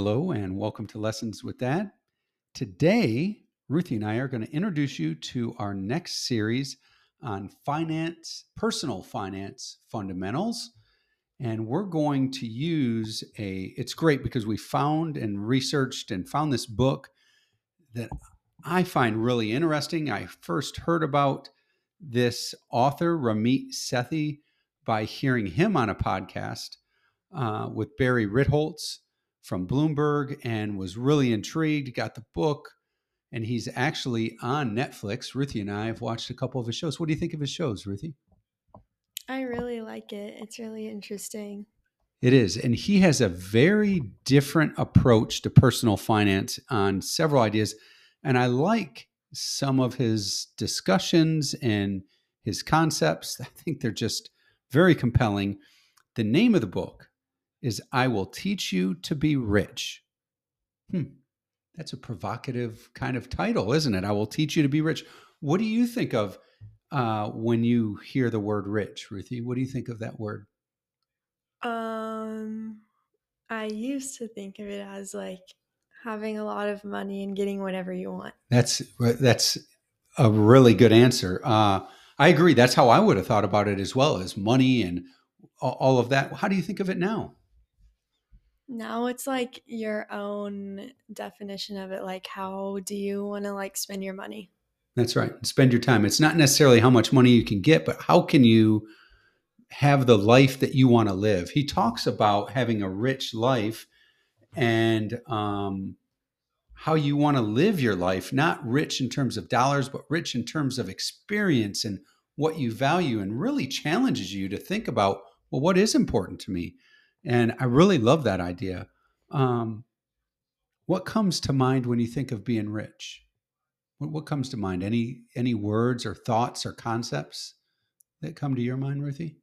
Hello, and welcome to Lessons with Dad. Today, Ruthie and I are going to introduce you to our next series on finance, personal finance fundamentals. And we're going to use a, it's great because we found and researched and found this book that I find really interesting. I first heard about this author, Ramit Sethi, by hearing him on a podcast uh, with Barry Ritholtz from Bloomberg and was really intrigued, got the book, and he's actually on Netflix. Ruthie and I have watched a couple of his shows. What do you think of his shows, Ruthie? I really like it. It's really interesting. It is. And he has a very different approach to personal finance on several ideas. And I like some of his discussions and his concepts. I think they're just very compelling. The name of the book is I Will Teach You to Be Rich. Hmm. That's a provocative kind of title, isn't it? I will teach you to be rich. What do you think of uh, when you hear the word rich, Ruthie? What do you think of that word? Um, I used to think of it as like having a lot of money and getting whatever you want. That's that's a really good answer. Uh, I agree. That's how I would have thought about it as well as money and all of that. How do you think of it now? Now it's like your own definition of it. Like, how do you want to like spend your money? That's right. Spend your time. It's not necessarily how much money you can get, but how can you have the life that you want to live? He talks about having a rich life and um, how you want to live your life, not rich in terms of dollars, but rich in terms of experience and what you value, and really challenges you to think about well, what is important to me? And I really love that idea. Um, what comes to mind when you think of being rich? What, what comes to mind? Any any words or thoughts or concepts that come to your mind, Ruthie?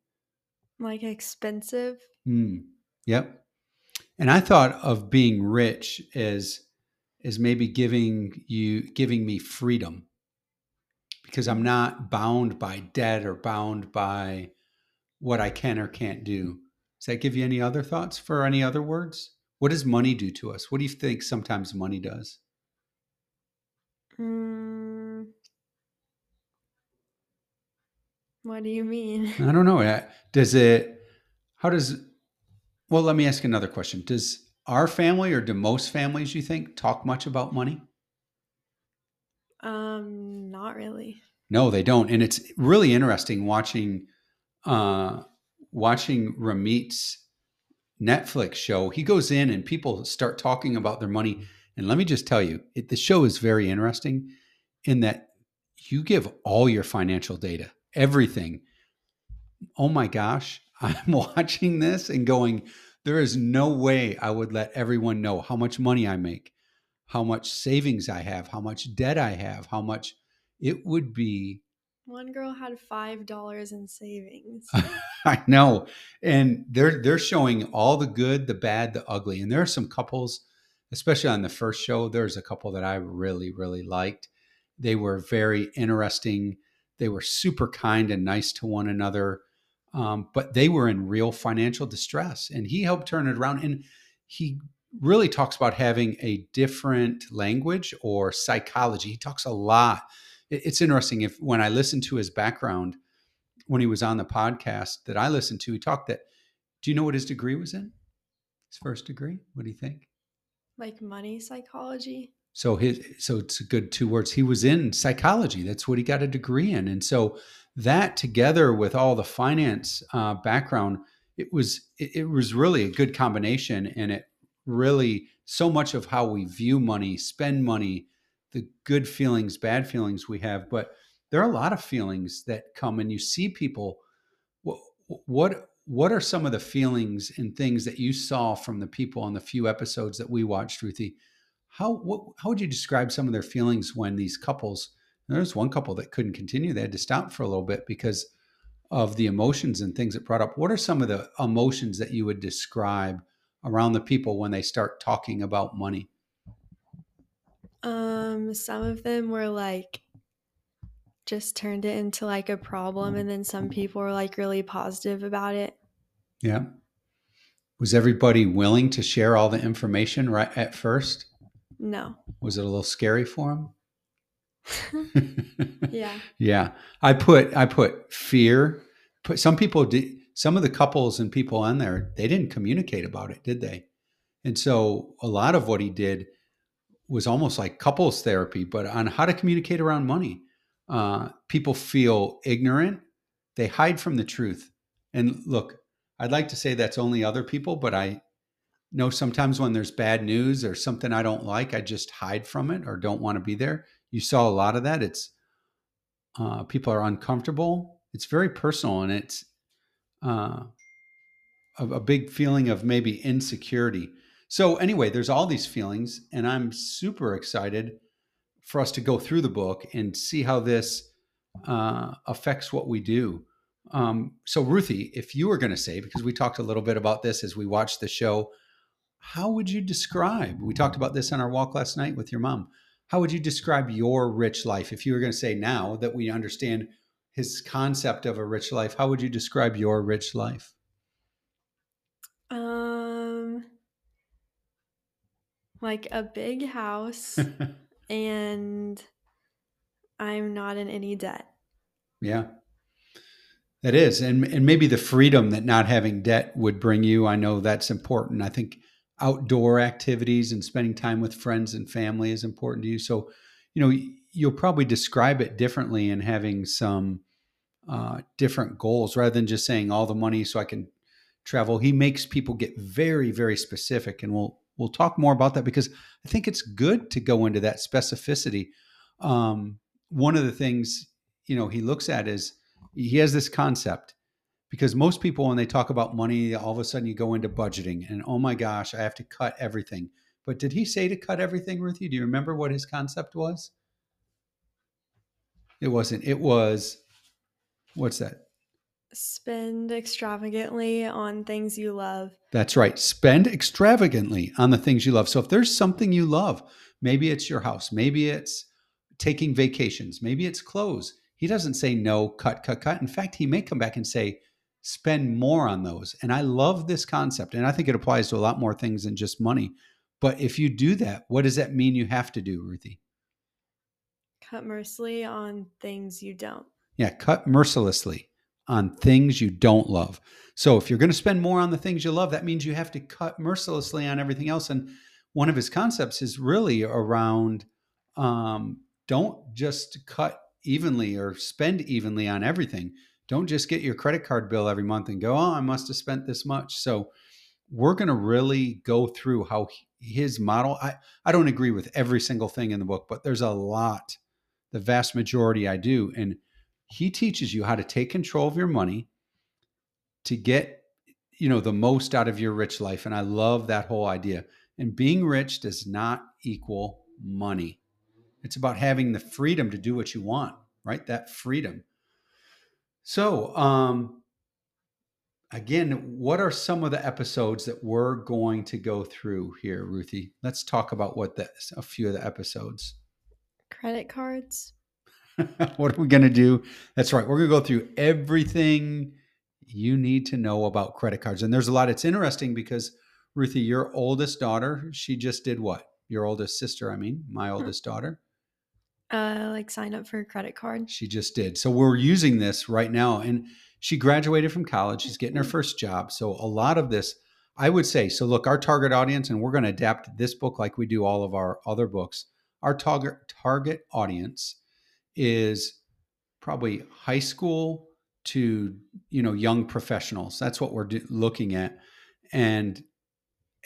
Like expensive. Mm, yep. And I thought of being rich as as maybe giving you giving me freedom because I'm not bound by debt or bound by what I can or can't do. Does that give you any other thoughts for any other words? What does money do to us? What do you think sometimes money does? Mm, what do you mean? I don't know. Does it, how does, well, let me ask another question. Does our family or do most families, you think, talk much about money? Um, not really. No, they don't. And it's really interesting watching uh watching Ramit's Netflix show, he goes in and people start talking about their money. And let me just tell you, it, the show is very interesting in that you give all your financial data, everything. Oh my gosh, I'm watching this and going, there is no way I would let everyone know how much money I make, how much savings I have, how much debt I have, how much it would be one girl had five dollars in savings. I know, and they're they're showing all the good, the bad, the ugly, and there are some couples, especially on the first show. There's a couple that I really really liked. They were very interesting. They were super kind and nice to one another, um, but they were in real financial distress, and he helped turn it around. And he really talks about having a different language or psychology. He talks a lot it's interesting if when I listened to his background when he was on the podcast that I listened to, he talked that. Do you know what his degree was in? His first degree. What do you think? Like money psychology. So his so it's a good two words. He was in psychology. That's what he got a degree in, and so that together with all the finance uh, background, it was it, it was really a good combination, and it really so much of how we view money, spend money, the good feelings, bad feelings we have, but there are a lot of feelings that come and you see people. What, what what are some of the feelings and things that you saw from the people on the few episodes that we watched, Ruthie? How what, how would you describe some of their feelings when these couples? There's one couple that couldn't continue; they had to stop for a little bit because of the emotions and things that brought up. What are some of the emotions that you would describe around the people when they start talking about money? Um, some of them were like just turned it into like a problem and then some people were like really positive about it. Yeah. Was everybody willing to share all the information right at first? No. Was it a little scary for them? yeah. Yeah. I put I put fear. Put some people did some of the couples and people on there, they didn't communicate about it, did they? And so a lot of what he did was almost like couples therapy, but on how to communicate around money. Uh, people feel ignorant, they hide from the truth. And look, I'd like to say that's only other people, but I know sometimes when there's bad news or something I don't like, I just hide from it or don't want to be there. You saw a lot of that. It's uh, people are uncomfortable. It's very personal and it's uh, a, a big feeling of maybe insecurity. So, anyway, there's all these feelings, and I'm super excited for us to go through the book and see how this uh, affects what we do. Um, so, Ruthie, if you were going to say, because we talked a little bit about this as we watched the show, how would you describe? We talked about this on our walk last night with your mom. How would you describe your rich life? If you were going to say now that we understand his concept of a rich life, how would you describe your rich life? Like a big house, and I'm not in any debt. Yeah. That is, and and maybe the freedom that not having debt would bring you. I know that's important. I think outdoor activities and spending time with friends and family is important to you. So, you know, you'll probably describe it differently and having some uh, different goals rather than just saying all the money so I can travel. He makes people get very, very specific, and we'll we'll talk more about that because I think it's good to go into that specificity. Um, one of the things you know he looks at is he has this concept because most people when they talk about money all of a sudden you go into budgeting and oh my gosh i have to cut everything. But did he say to cut everything ruthie? Do you remember what his concept was? It wasn't. It was what's that spend extravagantly on things you love that's right spend extravagantly on the things you love so if there's something you love maybe it's your house maybe it's taking vacations maybe it's clothes he doesn't say no, cut, cut, cut. In fact, he may come back and say, spend more on those. And I love this concept. And I think it applies to a lot more things than just money. But if you do that, what does that mean you have to do, Ruthie? Cut mercilessly on things you don't. Yeah, cut mercilessly on things you don't love. So if you're going to spend more on the things you love, that means you have to cut mercilessly on everything else. And one of his concepts is really around um, don't just cut evenly or spend evenly on everything. Don't just get your credit card bill every month and go, oh, I must have spent this much. So we're going to really go through how his model. I, I don't agree with every single thing in the book, but there's a lot, the vast majority I do. And he teaches you how to take control of your money to get you know the most out of your rich life and i love that whole idea and being rich does not equal money it's about having the freedom to do what you want, right? That freedom. So, um, again, what are some of the episodes that we're going to go through here, Ruthie? Let's talk about what the, a few of the episodes. Credit cards. what are we going to do? That's right. We're going to go through everything you need to know about credit cards. And there's a lot. It's interesting because, Ruthie, your oldest daughter, she just did what? Your oldest sister, I mean, my oldest daughter. Uh, like sign up for a credit card. She just did. So we're using this right now. And she graduated from college. She's getting her mm-hmm. first job. So a lot of this, I would say, so look, our target audience, and we're going to adapt this book like we do all of our other books. Our target target audience is probably high school to you know young professionals. That's what we're do- looking at, and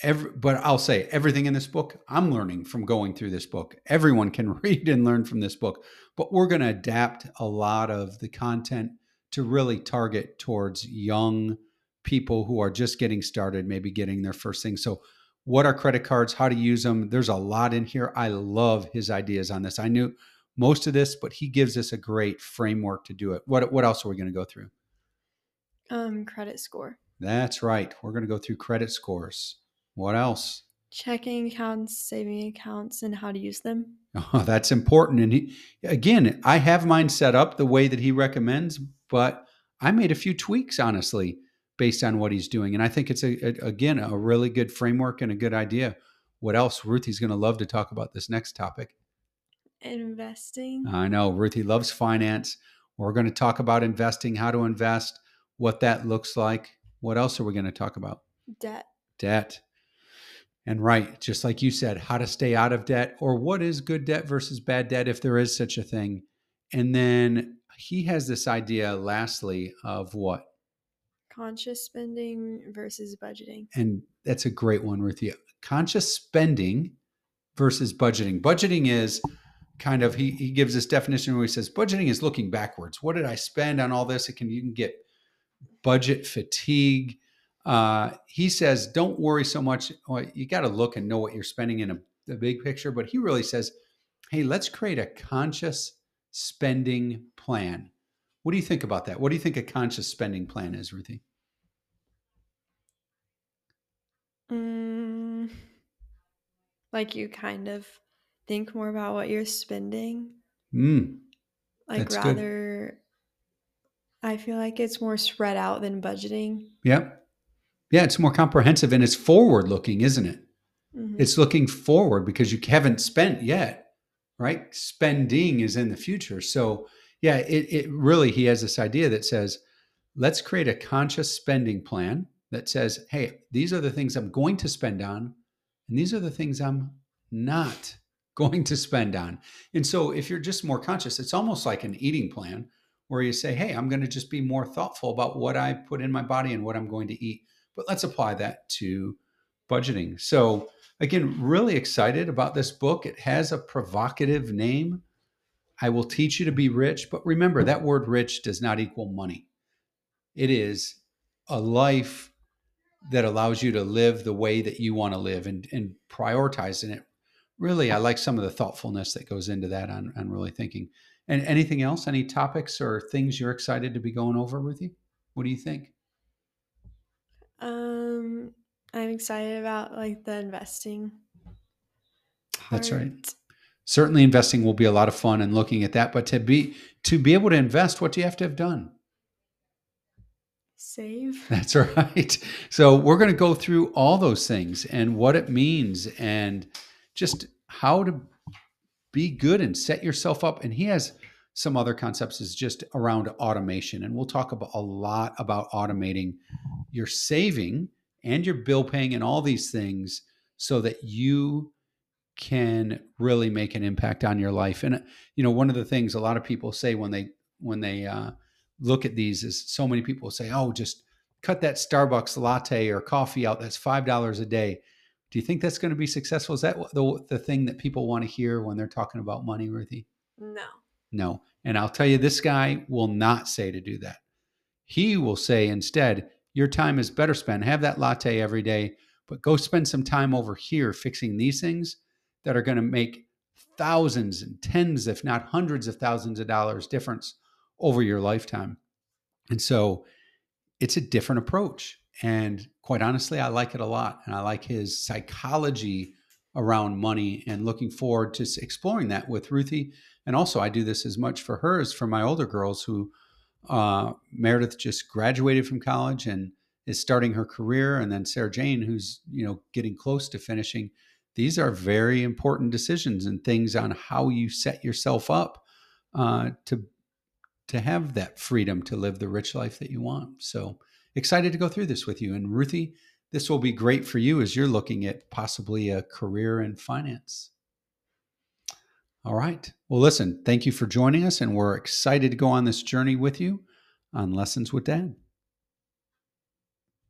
every, but I'll say everything in this book, I'm learning from going through this book. Everyone can read and learn from this book, but we're going to adapt a lot of the content to really target towards young people who are just getting started, maybe getting their first thing. So, what are credit cards? How to use them? There's a lot in here. I love his ideas on this. I knew most of this, but he gives us a great framework to do it. What what else are we going to go through? Um, credit score. That's right. We're going to go through credit scores. What else? Checking accounts, saving accounts, and how to use them. Oh, that's important. And he, again, I have mine set up the way that he recommends, but I made a few tweaks, honestly, based on what he's doing. And I think it's a, a again a really good framework and a good idea. What else? Ruthie's going to love to talk about this next topic. Investing. I know Ruthie loves finance. We're going to talk about investing, how to invest, what that looks like. What else are we going to talk about? Debt. Debt. And right, just like you said, how to stay out of debt or what is good debt versus bad debt if there is such a thing. And then he has this idea, lastly, of what? Conscious spending versus budgeting. And that's a great one, Ruthie. Conscious spending versus budgeting. Budgeting is kind of he he gives this definition where he says budgeting is looking backwards. What did I spend on all this? It can you can get budget fatigue. Uh, he says, don't worry so much. You got to look and know what you're spending in a, the big picture. But he really says, hey, let's create a conscious spending plan. What do you think about that? What do you think a conscious spending plan is, Ruthie? Mm, like you kind of think more about what you're spending. Mm, like that's good. rather I feel like it's more spread out than budgeting. Yep. Yeah, it's more comprehensive and it's forward looking, isn't it? Mhm. It's looking forward because you haven't spent yet, right? Spending is in the future. So, yeah, it, it really, he has this idea that says, let's create a conscious spending plan that says, hey, these are the things I'm going to spend on, and these are the things I'm not going to spend on. And so, if you're just more conscious, it's almost like an eating plan where you say, hey, I'm going to just be more thoughtful about what I put in my body and what I'm going to eat. But let's apply that to budgeting. So, again, really excited about this book. It has a provocative name. I will teach you to be rich. But remember, that word rich does not equal money, it is a life that allows you to live the way that you want to live and, and prioritizing it. Really, I like some of the thoughtfulness that goes into that on, on really thinking. And anything else? Any topics or things you're excited to be going over, Ruthie? What do you think? Um I'm excited about like the investing. That's right. Certainly, investing will be a lot of fun and looking at that. But to be to be able to invest, what do you have to have done? Save. That's right. So we're going to go through all those things and what it means and just how to be good and set yourself up. And he has some other concepts is just around automation. And we'll talk about a lot about automating your saving and your bill paying and all these things so that you can really make an impact on your life. And you know, one of the things a lot of people say when they when they uh, look at these is so many people say, "Oh, just cut that Starbucks latte or coffee out. That's five dollars a day." Do you think that's going to be successful? Is that the the thing that people want to hear when they're talking about money, Ruthie? No. No. And I'll tell you, this guy will not say to do that. He will say instead, your time is better spent. Have that latte every day, but go spend some time over here fixing these things that are going to make thousands and tens, if not hundreds of thousands of dollars difference over your lifetime. And so it's a different approach. And quite honestly, I like it a lot. And I like his psychology around money and looking forward to exploring that with Ruthie. And also, I do this as much for her as for my older girls who uh, Meredith just graduated from college and is starting her career. And then Sarah Jane, who's, you know, getting close to finishing. These are very important decisions and things on how you set yourself up uh, to to have that freedom to live the rich life that you want. So excited to go through this with you. And Ruthie, this will be great for you as you're looking at possibly a career in finance. All right. Well, listen, thank you for joining us, and we're excited to go on this journey with you on Lessons with Dad.